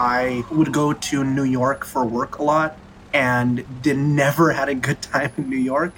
I would go to New York for work a lot and did never had a good time in New York.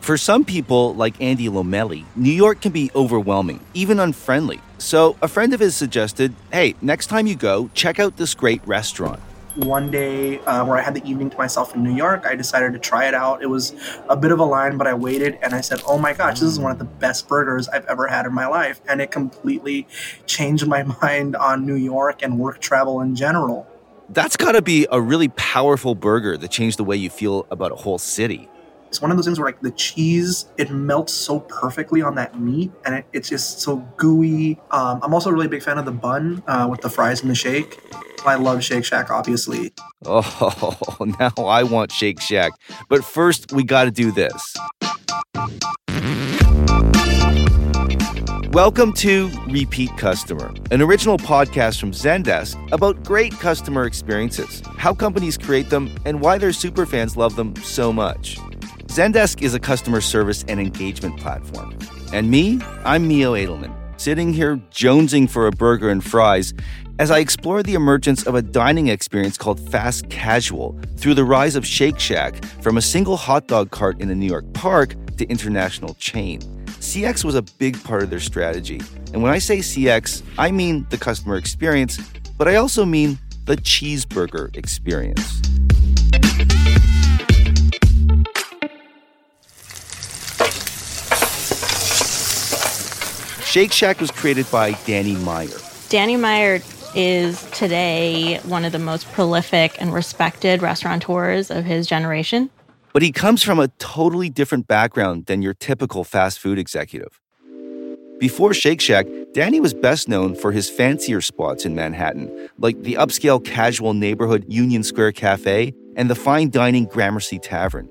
For some people, like Andy Lomelli, New York can be overwhelming, even unfriendly. So a friend of his suggested hey, next time you go, check out this great restaurant one day uh, where I had the evening to myself in New York. I decided to try it out. It was a bit of a line, but I waited and I said, Oh my gosh, this is one of the best burgers I've ever had in my life. And it completely changed my mind on New York and work travel in general. That's got to be a really powerful burger that changed the way you feel about a whole city. It's one of those things where like the cheese, it melts so perfectly on that meat, and it, it's just so gooey. Um, I'm also a really big fan of the bun uh, with the fries and the shake. I love Shake Shack, obviously. Oh, now I want Shake Shack. But first, we got to do this. Welcome to Repeat Customer, an original podcast from Zendesk about great customer experiences, how companies create them, and why their superfans love them so much. Zendesk is a customer service and engagement platform. And me, I'm Mio Edelman, sitting here jonesing for a burger and fries as I explore the emergence of a dining experience called fast casual through the rise of Shake Shack from a single hot dog cart in a New York park to international chain. CX was a big part of their strategy. And when I say CX, I mean the customer experience, but I also mean the cheeseburger experience. Shake Shack was created by Danny Meyer. Danny Meyer is today one of the most prolific and respected restaurateurs of his generation. But he comes from a totally different background than your typical fast food executive. Before Shake Shack, Danny was best known for his fancier spots in Manhattan, like the upscale casual neighborhood Union Square Cafe and the fine dining Gramercy Tavern.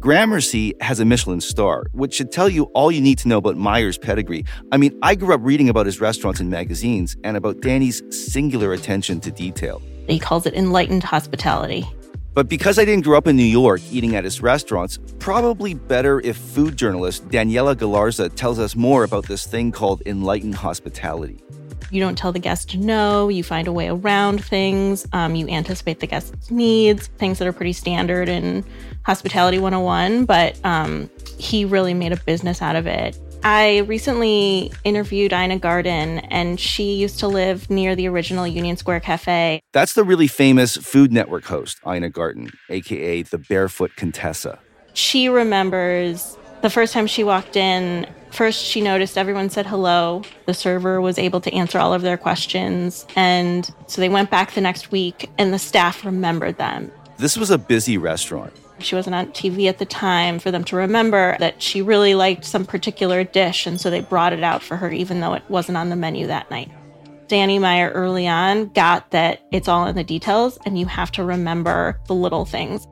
Gramercy has a Michelin star, which should tell you all you need to know about Meyer's pedigree. I mean, I grew up reading about his restaurants in magazines and about Danny's singular attention to detail. He calls it enlightened hospitality. But because I didn't grow up in New York eating at his restaurants, probably better if food journalist Daniela Galarza tells us more about this thing called enlightened hospitality. You don't tell the guest no, you find a way around things, um, you anticipate the guest's needs, things that are pretty standard in Hospitality 101, but um, he really made a business out of it. I recently interviewed Ina Garten, and she used to live near the original Union Square Cafe. That's the really famous Food Network host, Ina Garten, aka the Barefoot Contessa. She remembers the first time she walked in, first she noticed everyone said hello. The server was able to answer all of their questions. And so they went back the next week, and the staff remembered them. This was a busy restaurant. She wasn't on TV at the time for them to remember that she really liked some particular dish, and so they brought it out for her, even though it wasn't on the menu that night. Danny Meyer early on got that it's all in the details, and you have to remember the little things.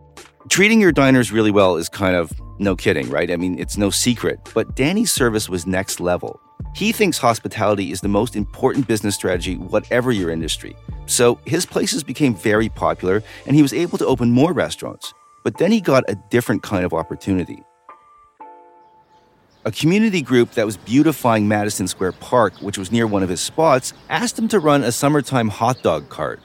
Treating your diners really well is kind of no kidding, right? I mean, it's no secret. But Danny's service was next level. He thinks hospitality is the most important business strategy, whatever your industry. So his places became very popular, and he was able to open more restaurants. But then he got a different kind of opportunity. A community group that was beautifying Madison Square Park, which was near one of his spots, asked him to run a summertime hot dog cart.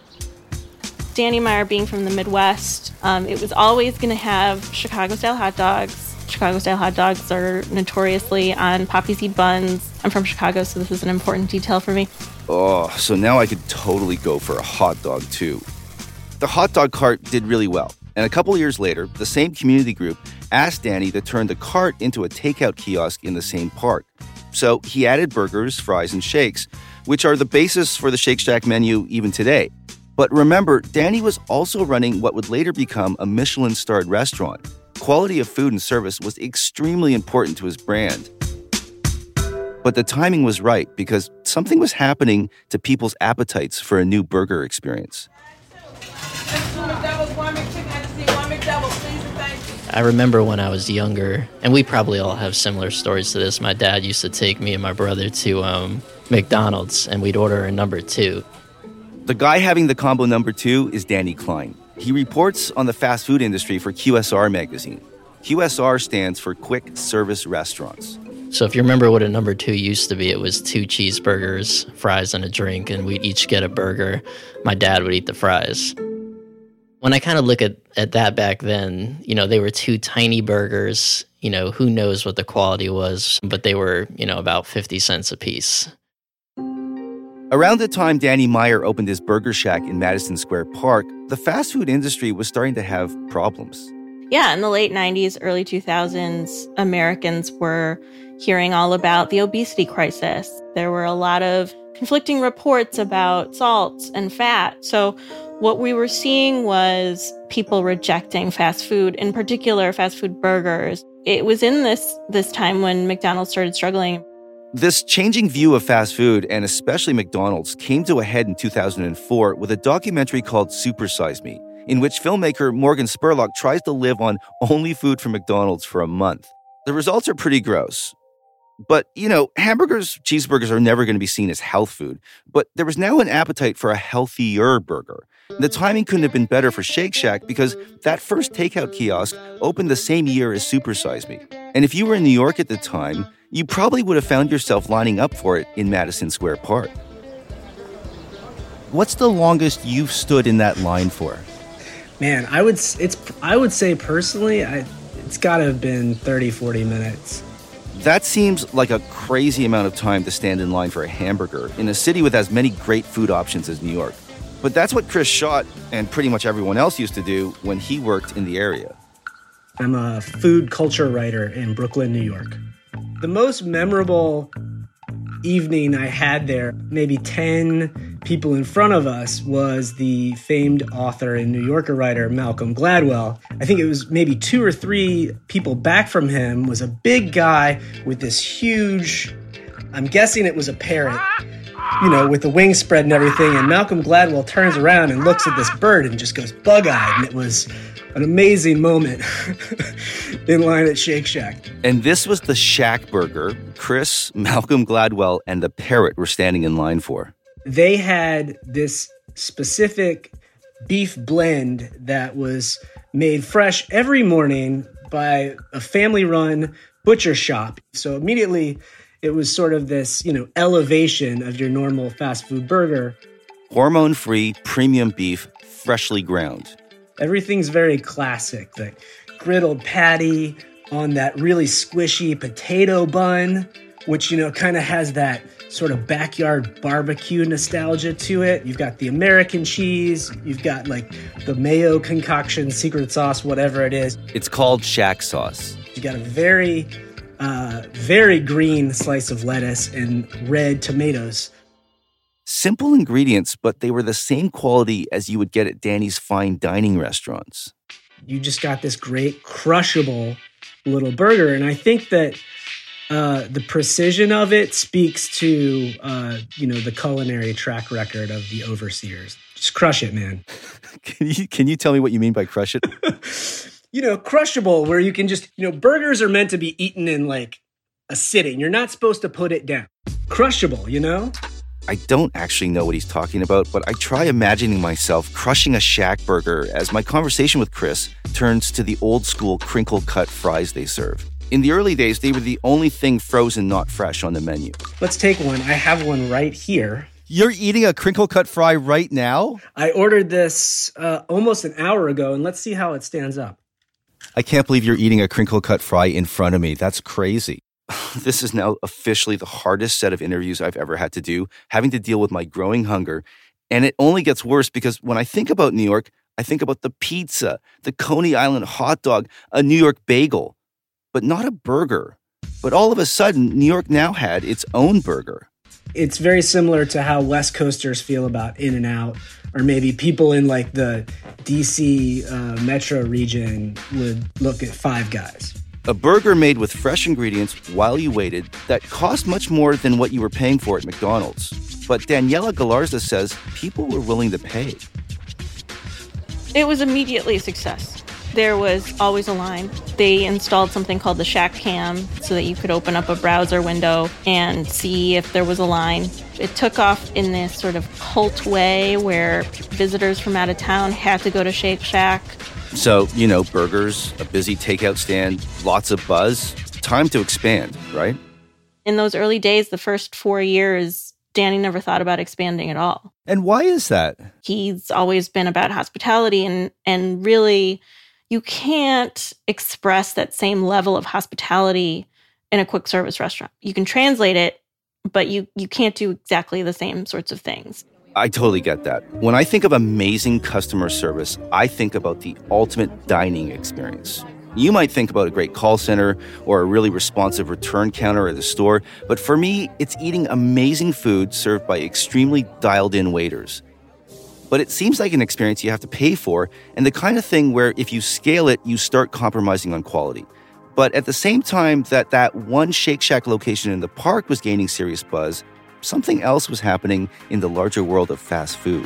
Danny Meyer being from the Midwest, um, it was always going to have Chicago style hot dogs. Chicago style hot dogs are notoriously on poppy seed buns. I'm from Chicago, so this is an important detail for me. Oh, so now I could totally go for a hot dog too. The hot dog cart did really well. And a couple years later, the same community group asked Danny to turn the cart into a takeout kiosk in the same park. So he added burgers, fries, and shakes, which are the basis for the Shake Shack menu even today. But remember, Danny was also running what would later become a Michelin starred restaurant. Quality of food and service was extremely important to his brand. But the timing was right because something was happening to people's appetites for a new burger experience. I remember when I was younger, and we probably all have similar stories to this. My dad used to take me and my brother to um, McDonald's, and we'd order a number two. The guy having the combo number two is Danny Klein. He reports on the fast food industry for QSR magazine. QSR stands for Quick Service Restaurants. So if you remember what a number two used to be, it was two cheeseburgers, fries, and a drink, and we'd each get a burger. My dad would eat the fries. When I kind of look at, at that back then, you know, they were two tiny burgers. You know, who knows what the quality was, but they were, you know, about 50 cents a piece. Around the time Danny Meyer opened his burger shack in Madison Square Park, the fast food industry was starting to have problems. Yeah, in the late 90s, early 2000s, Americans were hearing all about the obesity crisis. There were a lot of conflicting reports about salts and fat. So, what we were seeing was people rejecting fast food, in particular fast food burgers. It was in this this time when McDonald's started struggling. This changing view of fast food, and especially McDonald's, came to a head in 2004 with a documentary called Supersize Me, in which filmmaker Morgan Spurlock tries to live on only food from McDonald's for a month. The results are pretty gross. But, you know, hamburgers, cheeseburgers are never going to be seen as health food. But there was now an appetite for a healthier burger. The timing couldn't have been better for Shake Shack because that first takeout kiosk opened the same year as Supersize Me. And if you were in New York at the time, you probably would have found yourself lining up for it in Madison Square Park. What's the longest you've stood in that line for? Man, I would it's I would say personally, I it's got to have been 30 40 minutes. That seems like a crazy amount of time to stand in line for a hamburger in a city with as many great food options as New York. But that's what Chris Schott and pretty much everyone else used to do when he worked in the area. I'm a food culture writer in Brooklyn, New York. The most memorable evening I had there, maybe 10 people in front of us, was the famed author and New Yorker writer Malcolm Gladwell. I think it was maybe two or three people back from him, was a big guy with this huge, I'm guessing it was a parrot, you know, with the wings spread and everything. And Malcolm Gladwell turns around and looks at this bird and just goes bug eyed. And it was an amazing moment in line at Shake Shack. And this was the Shack burger Chris, Malcolm Gladwell, and the parrot were standing in line for. They had this specific beef blend that was made fresh every morning by a family run butcher shop. So immediately it was sort of this, you know, elevation of your normal fast food burger. Hormone free premium beef, freshly ground. Everything's very classic. The griddled patty on that really squishy potato bun, which, you know, kind of has that sort of backyard barbecue nostalgia to it. You've got the American cheese, you've got like the mayo concoction, secret sauce, whatever it is. It's called shack sauce. You got a very, uh, very green slice of lettuce and red tomatoes. Simple ingredients, but they were the same quality as you would get at Danny's fine dining restaurants. You just got this great crushable little burger. And I think that uh, the precision of it speaks to uh, you know the culinary track record of the overseers. Just crush it, man. can you can you tell me what you mean by crush it? you know, crushable, where you can just you know burgers are meant to be eaten in like a sitting. You're not supposed to put it down. Crushable, you know. I don't actually know what he's talking about, but I try imagining myself crushing a shack burger as my conversation with Chris turns to the old school crinkle cut fries they serve. In the early days, they were the only thing frozen, not fresh, on the menu. Let's take one. I have one right here. You're eating a crinkle cut fry right now? I ordered this uh, almost an hour ago, and let's see how it stands up. I can't believe you're eating a crinkle cut fry in front of me. That's crazy. this is now officially the hardest set of interviews I've ever had to do, having to deal with my growing hunger. And it only gets worse because when I think about New York, I think about the pizza, the Coney Island hot dog, a New York bagel, but not a burger. But all of a sudden, New York now had its own burger. It's very similar to how West Coasters feel about In N Out, or maybe people in like the DC uh, metro region would look at Five Guys. A burger made with fresh ingredients while you waited that cost much more than what you were paying for at McDonald's. But Daniela Galarza says people were willing to pay. It was immediately a success. There was always a line. They installed something called the Shack Cam so that you could open up a browser window and see if there was a line. It took off in this sort of cult way where visitors from out of town had to go to Shake Shack so, you know, burgers, a busy takeout stand, lots of buzz. Time to expand, right? In those early days, the first four years, Danny never thought about expanding at all. And why is that? He's always been about hospitality and and really you can't express that same level of hospitality in a quick service restaurant. You can translate it, but you you can't do exactly the same sorts of things. I totally get that. When I think of amazing customer service, I think about the ultimate dining experience. You might think about a great call center or a really responsive return counter at the store, but for me, it's eating amazing food served by extremely dialed in waiters. But it seems like an experience you have to pay for, and the kind of thing where if you scale it, you start compromising on quality. But at the same time that that one Shake Shack location in the park was gaining serious buzz, something else was happening in the larger world of fast food.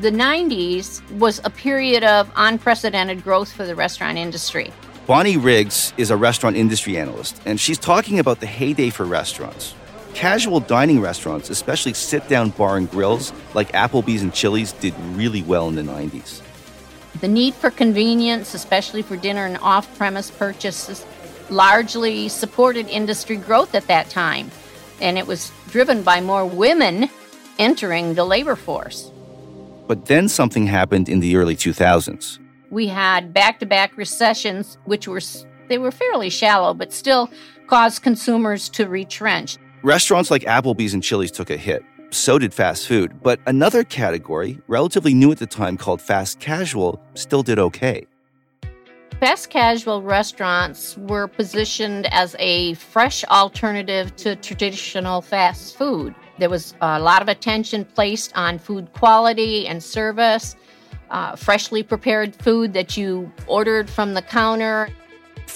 The 90s was a period of unprecedented growth for the restaurant industry. Bonnie Riggs is a restaurant industry analyst, and she's talking about the heyday for restaurants. Casual dining restaurants, especially sit down bar and grills like Applebee's and Chili's, did really well in the 90s. The need for convenience, especially for dinner and off premise purchases, largely supported industry growth at that time and it was driven by more women entering the labor force. But then something happened in the early 2000s. We had back-to-back recessions which were they were fairly shallow but still caused consumers to retrench. Restaurants like Applebee's and Chili's took a hit. So did fast food, but another category, relatively new at the time called fast casual, still did okay. Fast casual restaurants were positioned as a fresh alternative to traditional fast food. There was a lot of attention placed on food quality and service, uh, freshly prepared food that you ordered from the counter.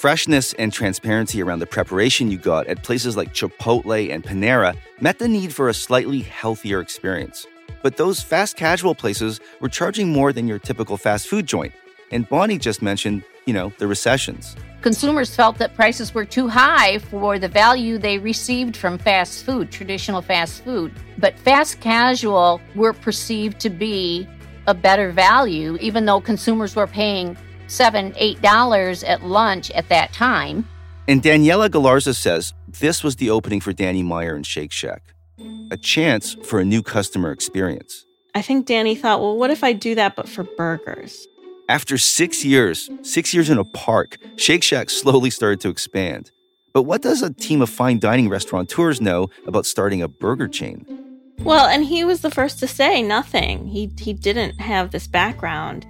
Freshness and transparency around the preparation you got at places like Chipotle and Panera met the need for a slightly healthier experience. But those fast casual places were charging more than your typical fast food joint. And Bonnie just mentioned you know, the recessions. Consumers felt that prices were too high for the value they received from fast food, traditional fast food. But fast casual were perceived to be a better value, even though consumers were paying seven, eight dollars at lunch at that time. And Daniela Galarza says this was the opening for Danny Meyer and Shake Shack, a chance for a new customer experience. I think Danny thought, well, what if I do that but for burgers? After six years, six years in a park, Shake Shack slowly started to expand. But what does a team of fine dining restaurateurs know about starting a burger chain? Well, and he was the first to say nothing. He he didn't have this background.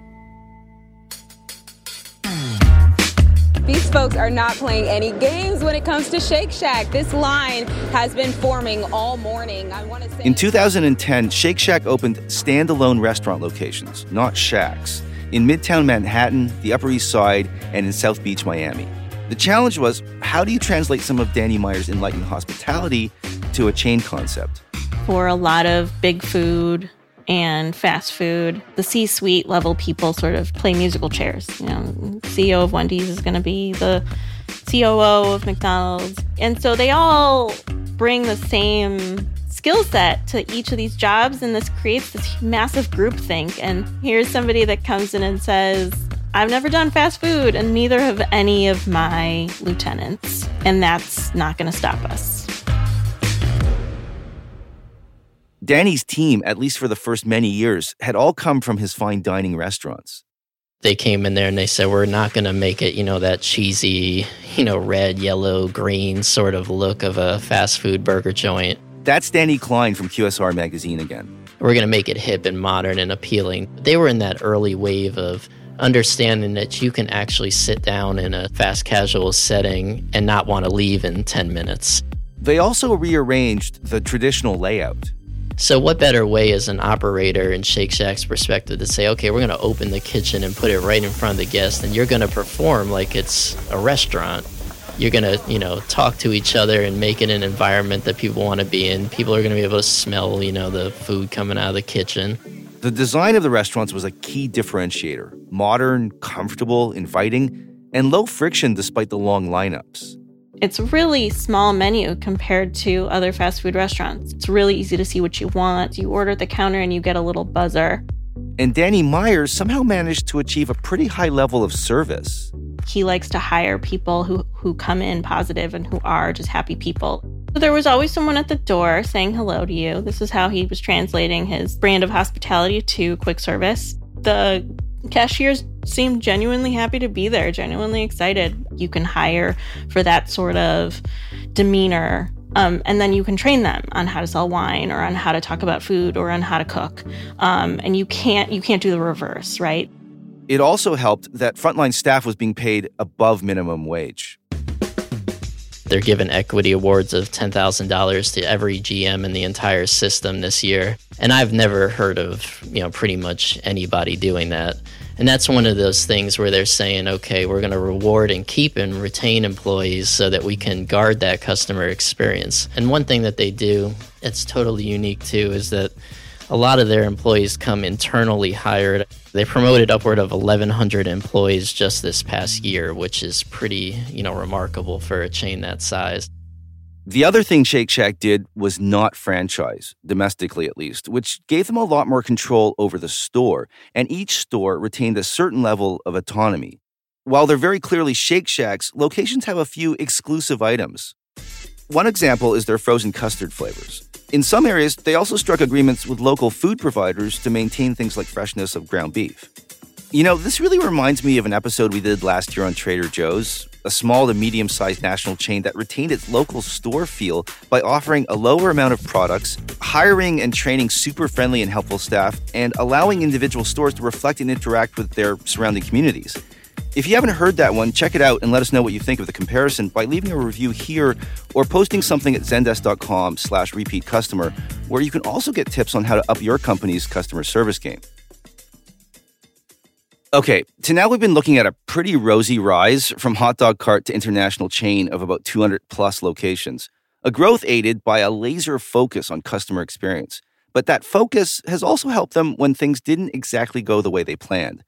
These folks are not playing any games when it comes to Shake Shack. This line has been forming all morning. I want to say In 2010, Shake Shack opened standalone restaurant locations, not shacks in Midtown Manhattan, the Upper East Side, and in South Beach, Miami. The challenge was how do you translate some of Danny Meyer's enlightened hospitality to a chain concept? For a lot of big food and fast food, the C suite level people sort of play musical chairs. You know, CEO of Wendy's is going to be the COO of McDonald's. And so they all bring the same skill set to each of these jobs, and this creates this massive group think. And here's somebody that comes in and says, I've never done fast food, and neither have any of my lieutenants. And that's not going to stop us. Danny's team, at least for the first many years, had all come from his fine dining restaurants. They came in there and they said, We're not going to make it, you know, that cheesy, you know, red, yellow, green sort of look of a fast food burger joint. That's Danny Klein from QSR Magazine again. We're going to make it hip and modern and appealing. They were in that early wave of understanding that you can actually sit down in a fast casual setting and not want to leave in 10 minutes. They also rearranged the traditional layout. So, what better way as an operator in Shake Shack's perspective to say, okay, we're going to open the kitchen and put it right in front of the guest, and you're going to perform like it's a restaurant? you're going to, you know, talk to each other and make it an environment that people want to be in. People are going to be able to smell, you know, the food coming out of the kitchen. The design of the restaurants was a key differentiator modern, comfortable, inviting, and low friction despite the long lineups. It's really small menu compared to other fast food restaurants. It's really easy to see what you want. You order at the counter and you get a little buzzer. And Danny Myers somehow managed to achieve a pretty high level of service. he likes to hire people who who come in positive and who are just happy people. So there was always someone at the door saying hello to you. This is how he was translating his brand of hospitality to quick service. The cashiers seemed genuinely happy to be there, genuinely excited. You can hire for that sort of demeanor. Um, and then you can train them on how to sell wine or on how to talk about food or on how to cook. Um, and you can't you can't do the reverse, right? It also helped that frontline staff was being paid above minimum wage. They're given equity awards of $10,000 to every GM in the entire system this year. And I've never heard of, you know, pretty much anybody doing that. And that's one of those things where they're saying, okay, we're going to reward and keep and retain employees so that we can guard that customer experience. And one thing that they do, it's totally unique too, is that a lot of their employees come internally hired. They promoted upward of 1,100 employees just this past year, which is pretty, you know, remarkable for a chain that size. The other thing Shake Shack did was not franchise, domestically at least, which gave them a lot more control over the store, and each store retained a certain level of autonomy. While they're very clearly Shake Shacks, locations have a few exclusive items. One example is their frozen custard flavors. In some areas, they also struck agreements with local food providers to maintain things like freshness of ground beef. You know, this really reminds me of an episode we did last year on Trader Joe's a small to medium sized national chain that retained its local store feel by offering a lower amount of products, hiring and training super friendly and helpful staff, and allowing individual stores to reflect and interact with their surrounding communities. If you haven't heard that one, check it out and let us know what you think of the comparison by leaving a review here or posting something at zendesk.com slash repeat customer, where you can also get tips on how to up your company's customer service game. Okay, so now we've been looking at a pretty rosy rise from hot dog cart to international chain of about 200 plus locations. A growth aided by a laser focus on customer experience. But that focus has also helped them when things didn't exactly go the way they planned.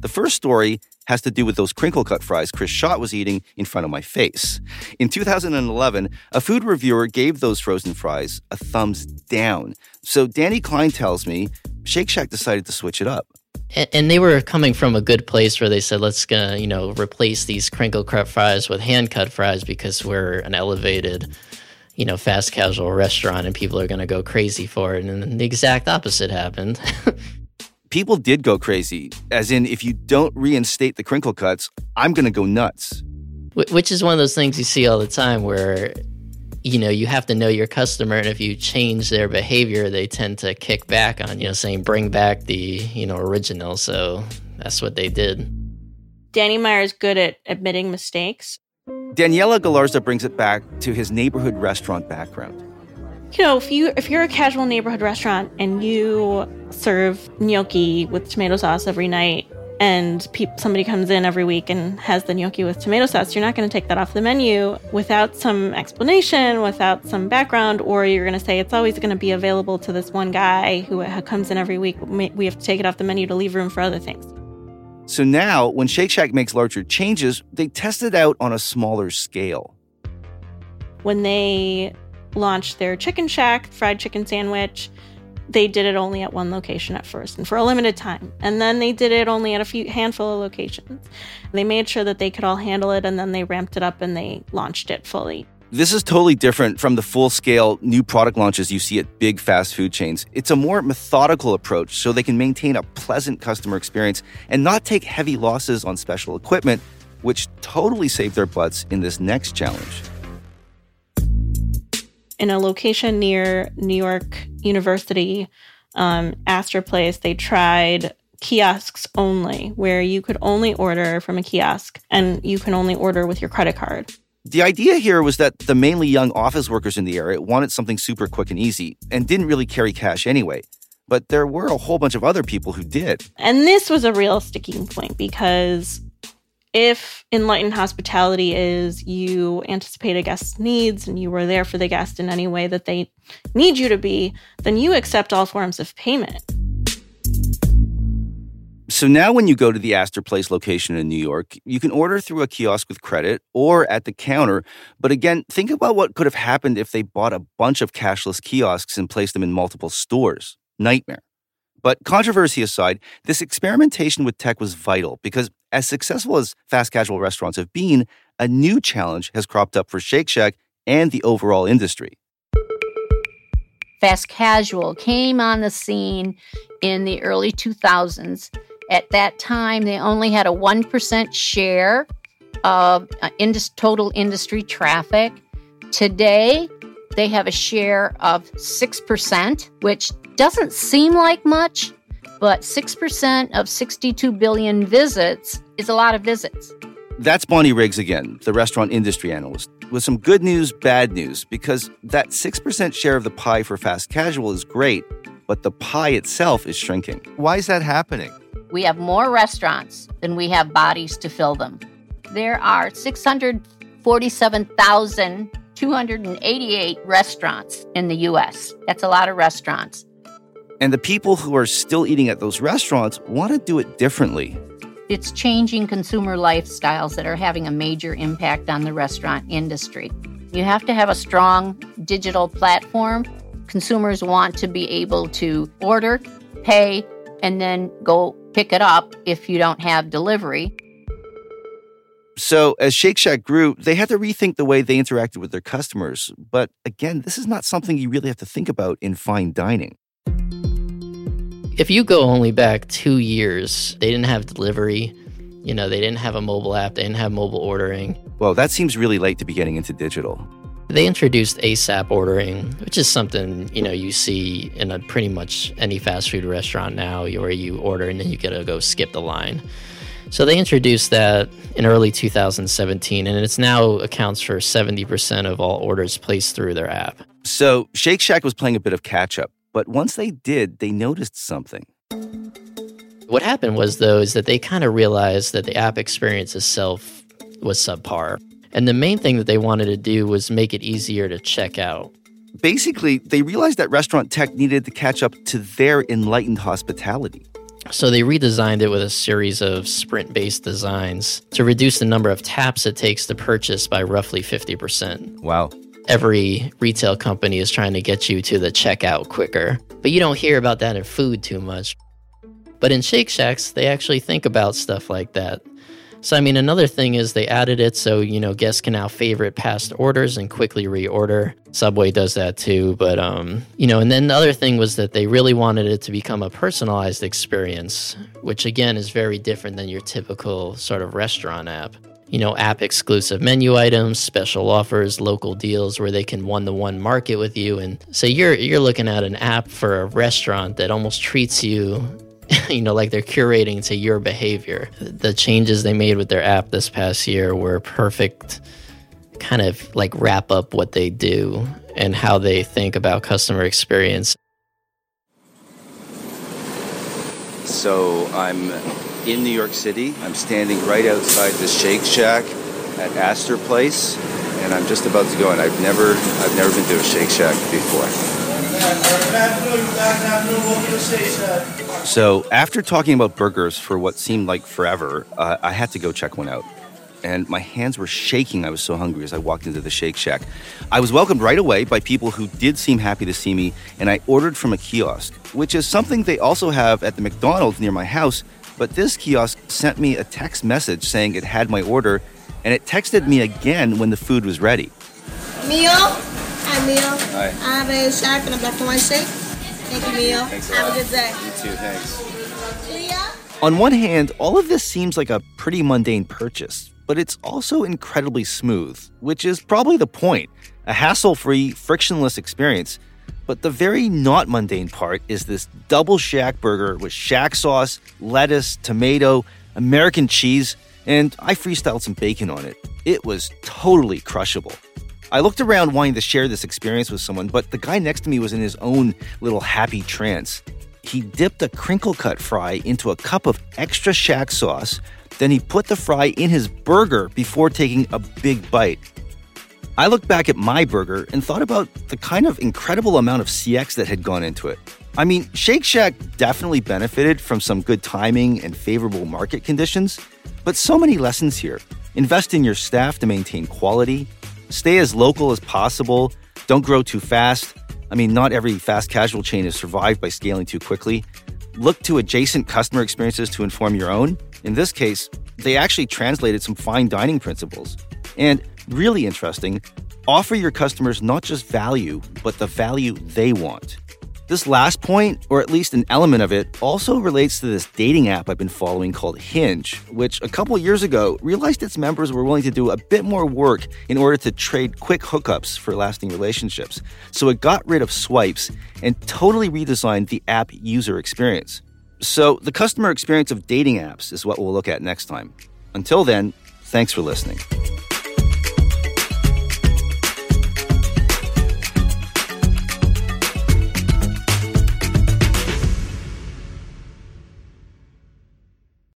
The first story has to do with those crinkle cut fries Chris Schott was eating in front of my face. In 2011, a food reviewer gave those frozen fries a thumbs down. So Danny Klein tells me Shake Shack decided to switch it up and, they were coming from a good place where they said let's uh, you know replace these crinkle cut fries with hand cut fries because we're an elevated you know fast casual restaurant and people are going to go crazy for it and the exact opposite happened people did go crazy as in if you don't reinstate the crinkle cuts i'm going to go nuts which is one of those things you see all the time where you know, you have to know your customer, and if you change their behavior, they tend to kick back on you know, saying bring back the you know original. So that's what they did. Danny Meyer is good at admitting mistakes. Daniela Galarza brings it back to his neighborhood restaurant background. You know, if you if you're a casual neighborhood restaurant and you serve gnocchi with tomato sauce every night and pe- somebody comes in every week and has the gnocchi with tomato sauce, you're not going to take that off the menu without some explanation, without some background, or you're going to say it's always going to be available to this one guy who comes in every week. We have to take it off the menu to leave room for other things. So now, when Shake Shack makes larger changes, they test it out on a smaller scale. When they launched their Chicken Shack fried chicken sandwich, they did it only at one location at first and for a limited time. And then they did it only at a few handful of locations. They made sure that they could all handle it and then they ramped it up and they launched it fully. This is totally different from the full scale new product launches you see at big fast food chains. It's a more methodical approach so they can maintain a pleasant customer experience and not take heavy losses on special equipment, which totally saved their butts in this next challenge in a location near New York University, um, Astor Place, they tried kiosks only, where you could only order from a kiosk and you can only order with your credit card. The idea here was that the mainly young office workers in the area wanted something super quick and easy and didn't really carry cash anyway. But there were a whole bunch of other people who did. And this was a real sticking point because if enlightened hospitality is you anticipate a guest's needs and you were there for the guest in any way that they need you to be, then you accept all forms of payment. So now, when you go to the Astor Place location in New York, you can order through a kiosk with credit or at the counter. But again, think about what could have happened if they bought a bunch of cashless kiosks and placed them in multiple stores. Nightmare. But controversy aside, this experimentation with tech was vital because as successful as fast casual restaurants have been, a new challenge has cropped up for Shake Shack and the overall industry. Fast casual came on the scene in the early 2000s. At that time, they only had a 1% share of uh, total industry traffic. Today, they have a share of 6%, which doesn't seem like much, but 6% of 62 billion visits is a lot of visits. That's Bonnie Riggs again, the restaurant industry analyst, with some good news, bad news, because that 6% share of the pie for fast casual is great, but the pie itself is shrinking. Why is that happening? We have more restaurants than we have bodies to fill them. There are 647,288 restaurants in the US. That's a lot of restaurants. And the people who are still eating at those restaurants want to do it differently. It's changing consumer lifestyles that are having a major impact on the restaurant industry. You have to have a strong digital platform. Consumers want to be able to order, pay, and then go pick it up if you don't have delivery. So, as Shake Shack grew, they had to rethink the way they interacted with their customers. But again, this is not something you really have to think about in fine dining. If you go only back two years, they didn't have delivery. You know, they didn't have a mobile app, they didn't have mobile ordering. Well, that seems really late to be getting into digital. They introduced ASAP ordering, which is something, you know, you see in a pretty much any fast food restaurant now where you order and then you gotta go skip the line. So they introduced that in early 2017, and it's now accounts for 70% of all orders placed through their app. So, Shake Shack was playing a bit of catch up. But once they did, they noticed something. What happened was, though, is that they kind of realized that the app experience itself was subpar. And the main thing that they wanted to do was make it easier to check out. Basically, they realized that restaurant tech needed to catch up to their enlightened hospitality. So they redesigned it with a series of sprint based designs to reduce the number of taps it takes to purchase by roughly 50%. Wow every retail company is trying to get you to the checkout quicker. But you don't hear about that in food too much. But in Shake Shacks, they actually think about stuff like that. So, I mean, another thing is they added it so, you know, guests can now favorite past orders and quickly reorder. Subway does that too. But, um, you know, and then the other thing was that they really wanted it to become a personalized experience, which again is very different than your typical sort of restaurant app you know, app exclusive menu items, special offers, local deals where they can one to one market with you. And so you're you're looking at an app for a restaurant that almost treats you, you know, like they're curating to your behavior. The changes they made with their app this past year were perfect kind of like wrap up what they do and how they think about customer experience. So I'm in New York City. I'm standing right outside the Shake Shack at Astor Place, and I'm just about to go in. I've never, I've never been to a Shake Shack before. So after talking about burgers for what seemed like forever, uh, I had to go check one out and my hands were shaking. I was so hungry as I walked into the Shake Shack. I was welcomed right away by people who did seem happy to see me, and I ordered from a kiosk, which is something they also have at the McDonald's near my house. But this kiosk sent me a text message saying it had my order, and it texted me again when the food was ready. Mio? Hi, Mio. Hi. I have a shack and a black and white shake. Thank you, Mio. Thanks a have a good day. You too, thanks. On one hand, all of this seems like a pretty mundane purchase, but it's also incredibly smooth, which is probably the point a hassle free, frictionless experience. But the very not mundane part is this double shack burger with shack sauce, lettuce, tomato, American cheese, and I freestyled some bacon on it. It was totally crushable. I looked around wanting to share this experience with someone, but the guy next to me was in his own little happy trance. He dipped a crinkle cut fry into a cup of extra shack sauce, then he put the fry in his burger before taking a big bite. I looked back at my burger and thought about the kind of incredible amount of CX that had gone into it. I mean, Shake Shack definitely benefited from some good timing and favorable market conditions, but so many lessons here. Invest in your staff to maintain quality, stay as local as possible, don't grow too fast. I mean, not every fast casual chain is survived by scaling too quickly. Look to adjacent customer experiences to inform your own, in this case, they actually translated some fine dining principles. And really interesting, offer your customers not just value, but the value they want. This last point, or at least an element of it, also relates to this dating app I've been following called Hinge, which a couple years ago realized its members were willing to do a bit more work in order to trade quick hookups for lasting relationships. So it got rid of swipes and totally redesigned the app user experience. So, the customer experience of dating apps is what we'll look at next time. Until then, thanks for listening.